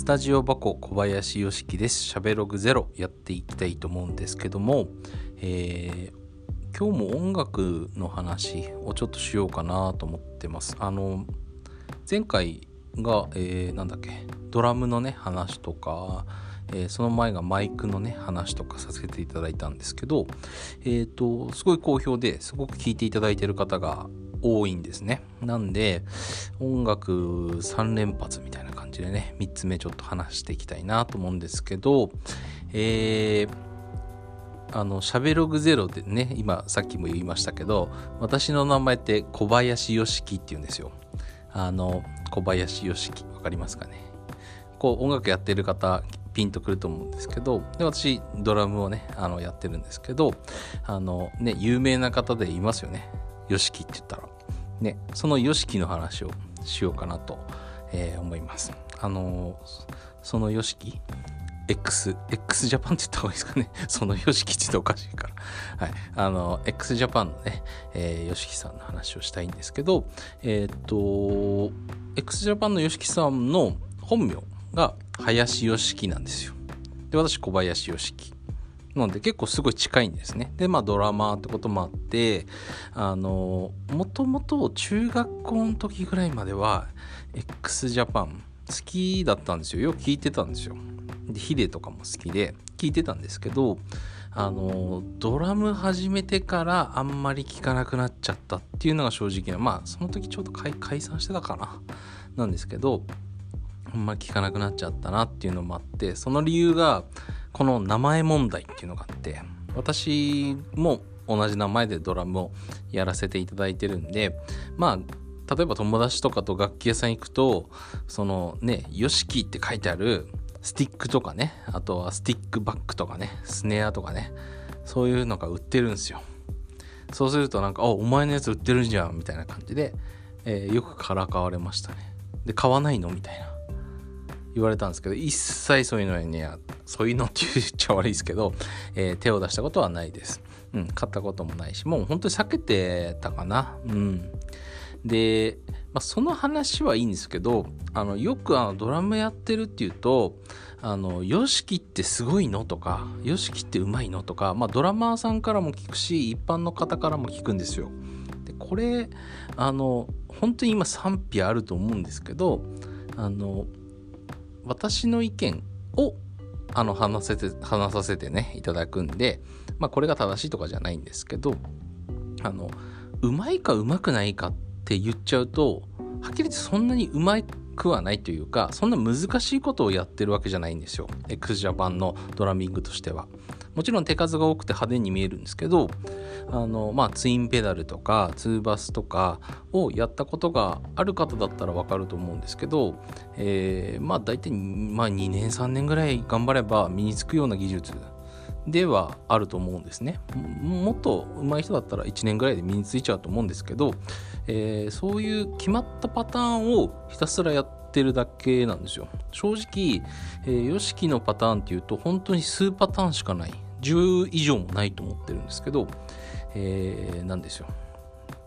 スタジオ箱小林よしきです。しゃべログゼロやっていきたいと思うんですけども、えー、今日も音楽の話をちょっとしようかなと思ってます。あの、前回が、えー、なんだっけ、ドラムのね、話とか、えー、その前がマイクのね、話とかさせていただいたんですけど、えっ、と、すごい好評ですごく聴いていただいてる方が多いんですね。なんで、音楽3連発みたいな感じでね、3つ目ちょっと話していきたいなと思うんですけど、えー、あの、しゃべログゼロでね、今さっきも言いましたけど、私の名前って小林よしきって言うんですよ。あの、小林よしき、わかりますかね？こう、音楽やってる方、ピンとくると思うんですけど、で、私、ドラムをね、あの、やってるんですけど、あの、ね、有名な方でいますよね。よしきって言ったら。ね、そのよしきの話をしようかなと、えー、思います。あの、その YOSHIKI X、X ジャパンって言った方がいいですかね。その YOSHIKI って言っておかしいから。はい。あの、X ジャパンのね、えー、YOSHIKI さんの話をしたいんですけど、えっ、と、X ジャパンの YOSHIKI さんの本名が林 YOSHIKI なんですよ。で、私小林 YOSHIKI。なので結構すごい近いんですね。で、まあドラマーってこともあって、あの、もともと中学校の時ぐらいまでは x ジャパン好きだったんですよ。よく聞いてたんですよ。で、ヒデとかも好きで聞いてたんですけど、あの、ドラム始めてからあんまり聞かなくなっちゃったっていうのが正直な、まあその時ちょうど解散してたかな。なんですけど、あんまり聞かなくなっちゃったなっていうのもあって、その理由が、この名前問題っていうのがあって私も同じ名前でドラムをやらせていただいてるんでまあ例えば友達とかと楽器屋さん行くとそのね「よしき」って書いてあるスティックとかねあとはスティックバッグとかねスネアとかねそういうのが売ってるんですよそうするとなんか「おお前のやつ売ってるじゃん」みたいな感じで、えー、よくからかわれましたねで買わないのみたいな言われたんですけど一切そういうのにねそういうのって言っちゃ悪いですけど、えー、手を出したことはないです。うん、買ったこともないしもう本当に避けてたかな。うん、で、まあ、その話はいいんですけどあのよくあのドラムやってるっていうと「あの YOSHIKI ってすごいの?」とか「YOSHIKI ってうまいの?」とか、まあ、ドラマーさんからも聞くし一般の方からも聞くんですよ。でこれあの本当に今賛否あると思うんですけどあの私の意見をあの話せて話させてねいただくんで、まあ、これが正しいとかじゃないんですけどあのうまいかうまくないかってって言っちゃうとはっきり言ってそんなにうまくはないというかそんな難しいことをやってるわけじゃないんですよ x ジャパンのドラミングとしては。もちろん手数が多くて派手に見えるんですけどあの、まあ、ツインペダルとかツーバスとかをやったことがある方だったらわかると思うんですけど、えー、まあ大体、まあ、2年3年ぐらい頑張れば身につくような技術ではあると思うんですね。もっと上手い人だったら1年ぐらいで身についちゃうと思うんですけど、えー、そういう決まったパターンをひたすらやってるだけなんですよ。正直、え、YOSHIKI のパターンっていうと本当に数パターンしかない。10以上もないと思ってるんですけど、えー、なんですよ。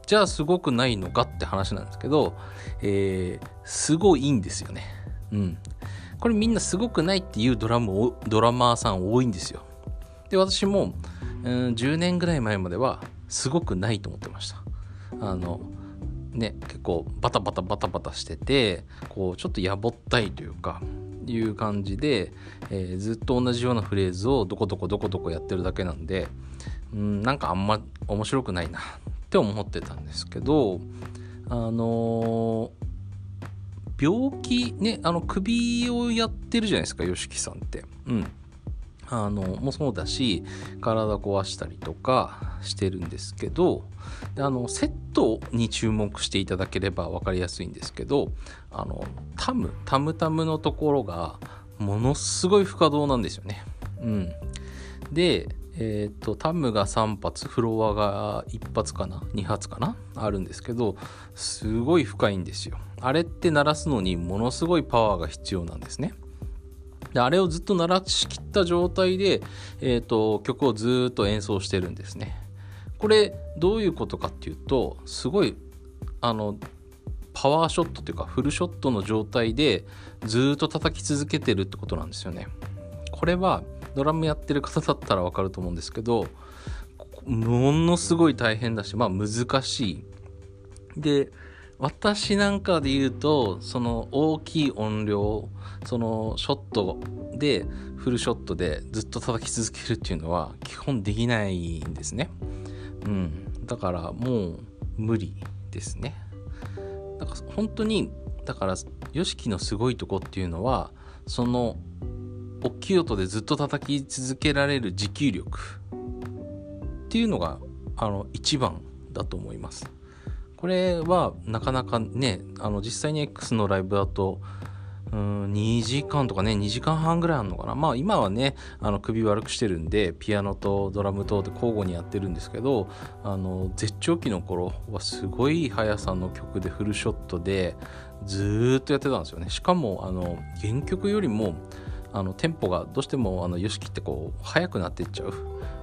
じゃあすごくないのかって話なんですけど、えー、すごいんですよね。うん。これみんなすごくないっていうドラムドラマーさん多いんですよ。で、私も、うん、10年ぐらい前まではすごくないと思ってました。あの、ね、結構バタバタバタバタしてて、こうちょっとやぼったいというか、いう感じで、えー、ずっと同じようなフレーズをどこどこどこどこやってるだけなんで、うん、なんかあんま面白くないなって思ってたんですけどあのー、病気ねあの首をやってるじゃないですか YOSHIKI さんって。うんあのもそうだし体壊したりとかしてるんですけどあのセットに注目していただければ分かりやすいんですけどあのタムタムタムのところがものすごい不可動なんですよね。うん、でえっ、ー、とタムが3発フロアが1発かな2発かなあるんですけどすごい深いんですよ。あれって鳴らすのにものすごいパワーが必要なんですね。であれをずっと鳴らしきった状態で、えーと、曲をずっと演奏してるんですねこれどういうことかっていうとすごいあのパワーショットというかフルショットの状態でずっと叩き続けてるってことなんですよね。これはドラムやってる方だったらわかると思うんですけどものすごい大変だしまあ難しい。で私なんかで言うとその大きい音量そのショットでフルショットでずっと叩き続けるっていうのは基本できないんですね。うん、だからもう無理ですね。だから本当にだから YOSHIKI のすごいとこっていうのはその大きい音でずっと叩き続けられる持久力っていうのがあの一番だと思います。これはなかなかねあの実際に X のライブだとうん2時間とかね2時間半ぐらいあるのかな。まあ今はねあの首悪くしてるんでピアノとドラムとで交互にやってるんですけどあの絶頂期の頃はすごい速さの曲でフルショットでずっとやってたんですよね。しかもあの原曲よりもあのテンポがどうしてもあの YOSHIKI ってこう速くなってっちゃう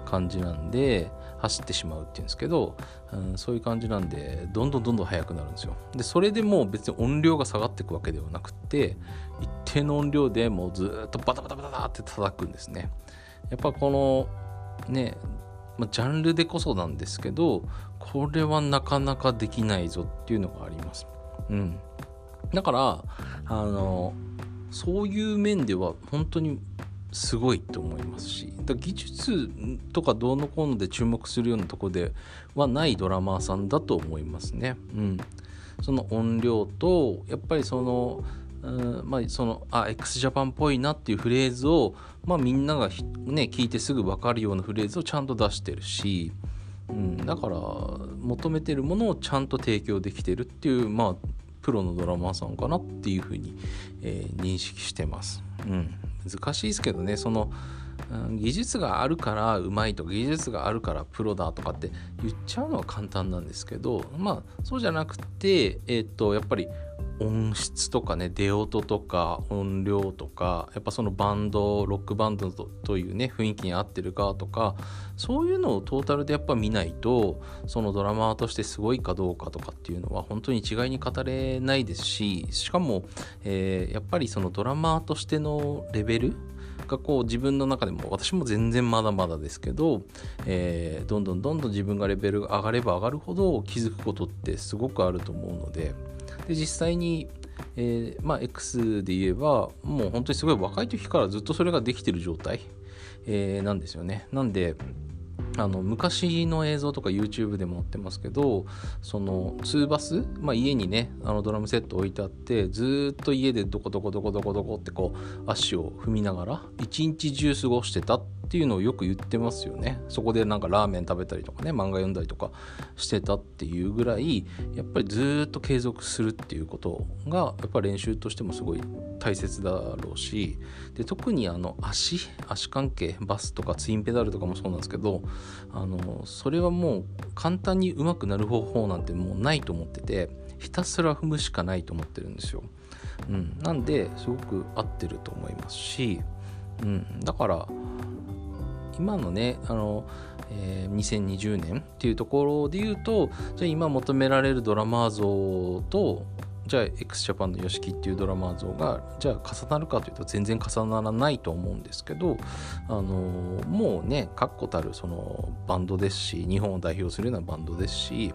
感じなんで走ってしまうっていうんですけど、うん、そういう感じなんでどんどんどんどん速くなるんですよ。でそれでもう別に音量が下がっていくわけではなくて一定の音量でもうずっとバタバタバタって叩くんですね。やっぱこのねま、ジャンルでこそなんですけどこれはなかなかできないぞっていうのがあります。うん、だからあのそういう面では本当にすごいと思いますしだ技術とかどうのこうので注目するようなとこではないドラマーさんだと思いますね。うん、その音量とやっぱりそのうんまあ、そのあ x ジャパンっぽいなっていうフレーズを、まあ、みんながね聞いてすぐ分かるようなフレーズをちゃんと出してるし、うん、だから求めてるものをちゃんと提供できてるっていうまあプロのドラマーさんかなっていうふうに、えー、認識してます。うん、難しいですけどね。その、うん、技術があるからうまいとか技術があるからプロだとかって言っちゃうのは簡単なんですけどまあそうじゃなくてえっ、とやっぱり音質とかね出音とか音量とかやっぱそのバンドロックバンドというね雰囲気に合ってるかとかそういうのをトータルでやっぱ見ないとそのドラマーとしてすごいかどうかとかっていうのは本当に一概に語れないですししかも、えー、やっぱりそのドラマーとしてのレベルがこう自分の中でも私も全然まだまだですけど、えー、どんどんどんどん自分がレベルが上がれば上がるほど気づくことってすごくあると思うので。で実際に、えー、まあ、X で言えばもう本当にすごい若い時からずっとそれができてる状態、えー、なんですよね。なんであの昔の映像とか YouTube でも載ってますけどその2バス、まあ、家にねあのドラムセット置いてあってずっと家でどこどこどこどこどこってこう足を踏みながら一日中過ごしてたってっていうのをよく言ってますよね。そこでなんかラーメン食べたりとかね漫画読んだりとかしてたっていうぐらいやっぱりずっと継続するっていうことがやっぱ練習としてもすごい大切だろうしで特にあの足足関係バスとかツインペダルとかもそうなんですけどあのそれはもう簡単に上手くなる方法なんてもうないと思っててひたすら踏むしかないと思ってるんですよ。うん、なんですごく合ってると思いますし、うん、だから今のねあの、えー、2020年っていうところで言うとじゃあ今求められるドラマー像とじゃあ x ジャパンの YOSHIKI っていうドラマー像がじゃあ重なるかというと全然重ならないと思うんですけどあのもうね確固たるそのバンドですし日本を代表するようなバンドですし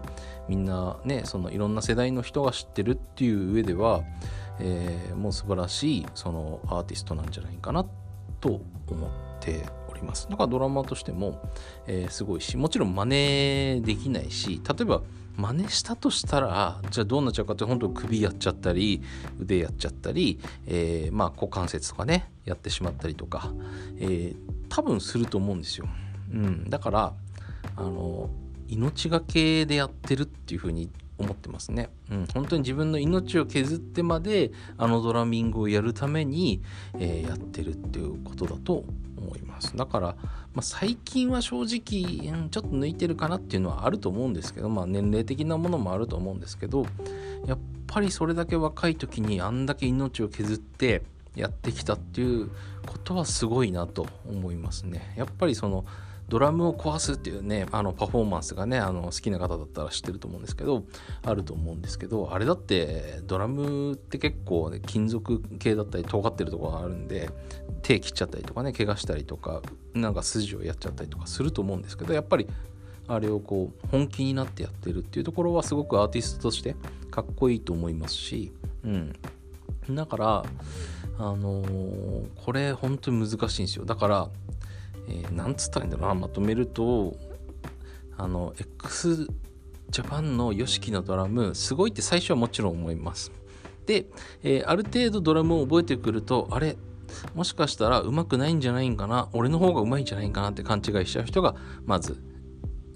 みんなねそのいろんな世代の人が知ってるっていう上では、えー、もう素晴らしいそのアーティストなんじゃないかなと思ってります。だからドラマとしても、えー、すごいしもちろん真似できないし例えば真似したとしたらじゃあどうなっちゃうかって本当首やっちゃったり腕やっちゃったり、えー、まあ股関節とかねやってしまったりとか、えー、多分すると思うんですよ、うん、だからあの命がけでやってるっていう風に思ってますね、うん、本当に自分の命を削ってまであのドラミングをやるために、えー、やってるっていうことだと思います。だから、まあ、最近は正直、ちょっと抜いてるかなっていうのはあると思うんですけど、まあ、年齢的なものもあると思うんですけどやっぱりそれだけ若い時にあんだけ命を削ってやってきたっていうことはすごいなと思いますね。やっぱりそのドラムを壊すっていうねあのパフォーマンスがねあの好きな方だったら知ってると思うんですけどあると思うんですけどあれだってドラムって結構、ね、金属系だったり尖ってるとこがあるんで手切っちゃったりとかね怪我したりとかなんか筋をやっちゃったりとかすると思うんですけどやっぱりあれをこう本気になってやってるっていうところはすごくアーティストとしてかっこいいと思いますし、うん、だからあのー、これ本当に難しいんですよ。だから、えー、なんつったらいいんだろうなまとめるとあの x ジャパンの YOSHIKI のドラムすごいって最初はもちろん思います。で、えー、ある程度ドラムを覚えてくるとあれもしかしたら上手くないんじゃないんかな俺の方が上手いんじゃないかなって勘違いしちゃう人がまず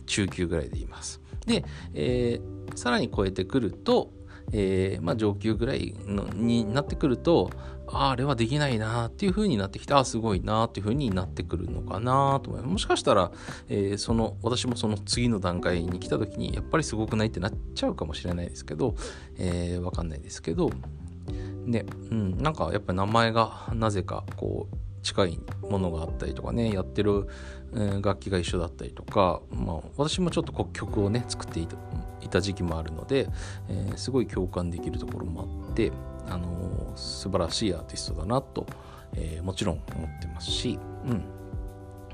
中級ぐらいでいます。で、えー、さらに超えてくるとえー、まあ、上級ぐらいのになってくるとあれはできないなっていう風になってきてああすごいなっていう風になってくるのかなと思います。もしかしたら、えー、その私もその次の段階に来た時にやっぱりすごくないってなっちゃうかもしれないですけど、えー、わかんないですけどねうんなんかやっぱり名前がなぜかこう近いものがあったりとかねやってる、楽器が一緒だったりとか、まあ、私もちょっと曲をね作っていた時期もあるので、えー、すごい共感できるところもあって、あの、素晴らしいアーティストだなと、えー、もちろん思ってますし、うん、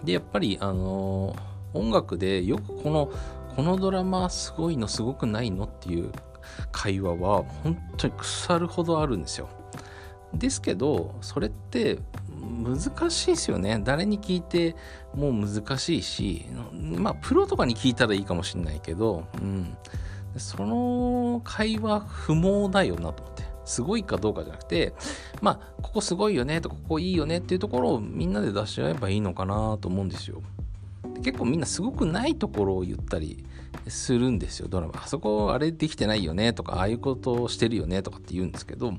でやっぱり、あの音楽でよくこのこのドラマすごいのすごくないのっていう会話は本当に腐るほどあるんですよ。ですけどそれって難しいですよね。誰に聞いても難しいしまあプロとかに聞いたらいいかもしれないけど、うん、その会話不毛だよなと思って。すごいかどうかじゃなくてまあここすごいよねとかここいいよねっていうところをみんなで出し合えばいいのかなと思うんですよ。結構みんなすごくないところを言ったりするんですよドラマ。あそこあれできてないよねとかああいうことをしてるよねとかって言うんですけど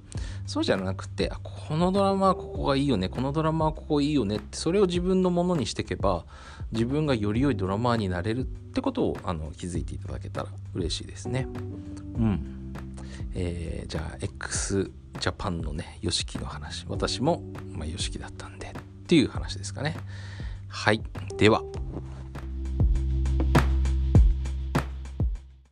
そうじゃなくてこのドラマはここがいいよねこのドラマはここいいよねってそれを自分のものにしていけば自分がより良いドラマーになれるってことをあの気づいていただけたら嬉しいですね。うん。えー、じゃあ x ジャパンのね YOSHIKI の話。私も、YOSHIKI だったんでっていう話ですかね。はい。では。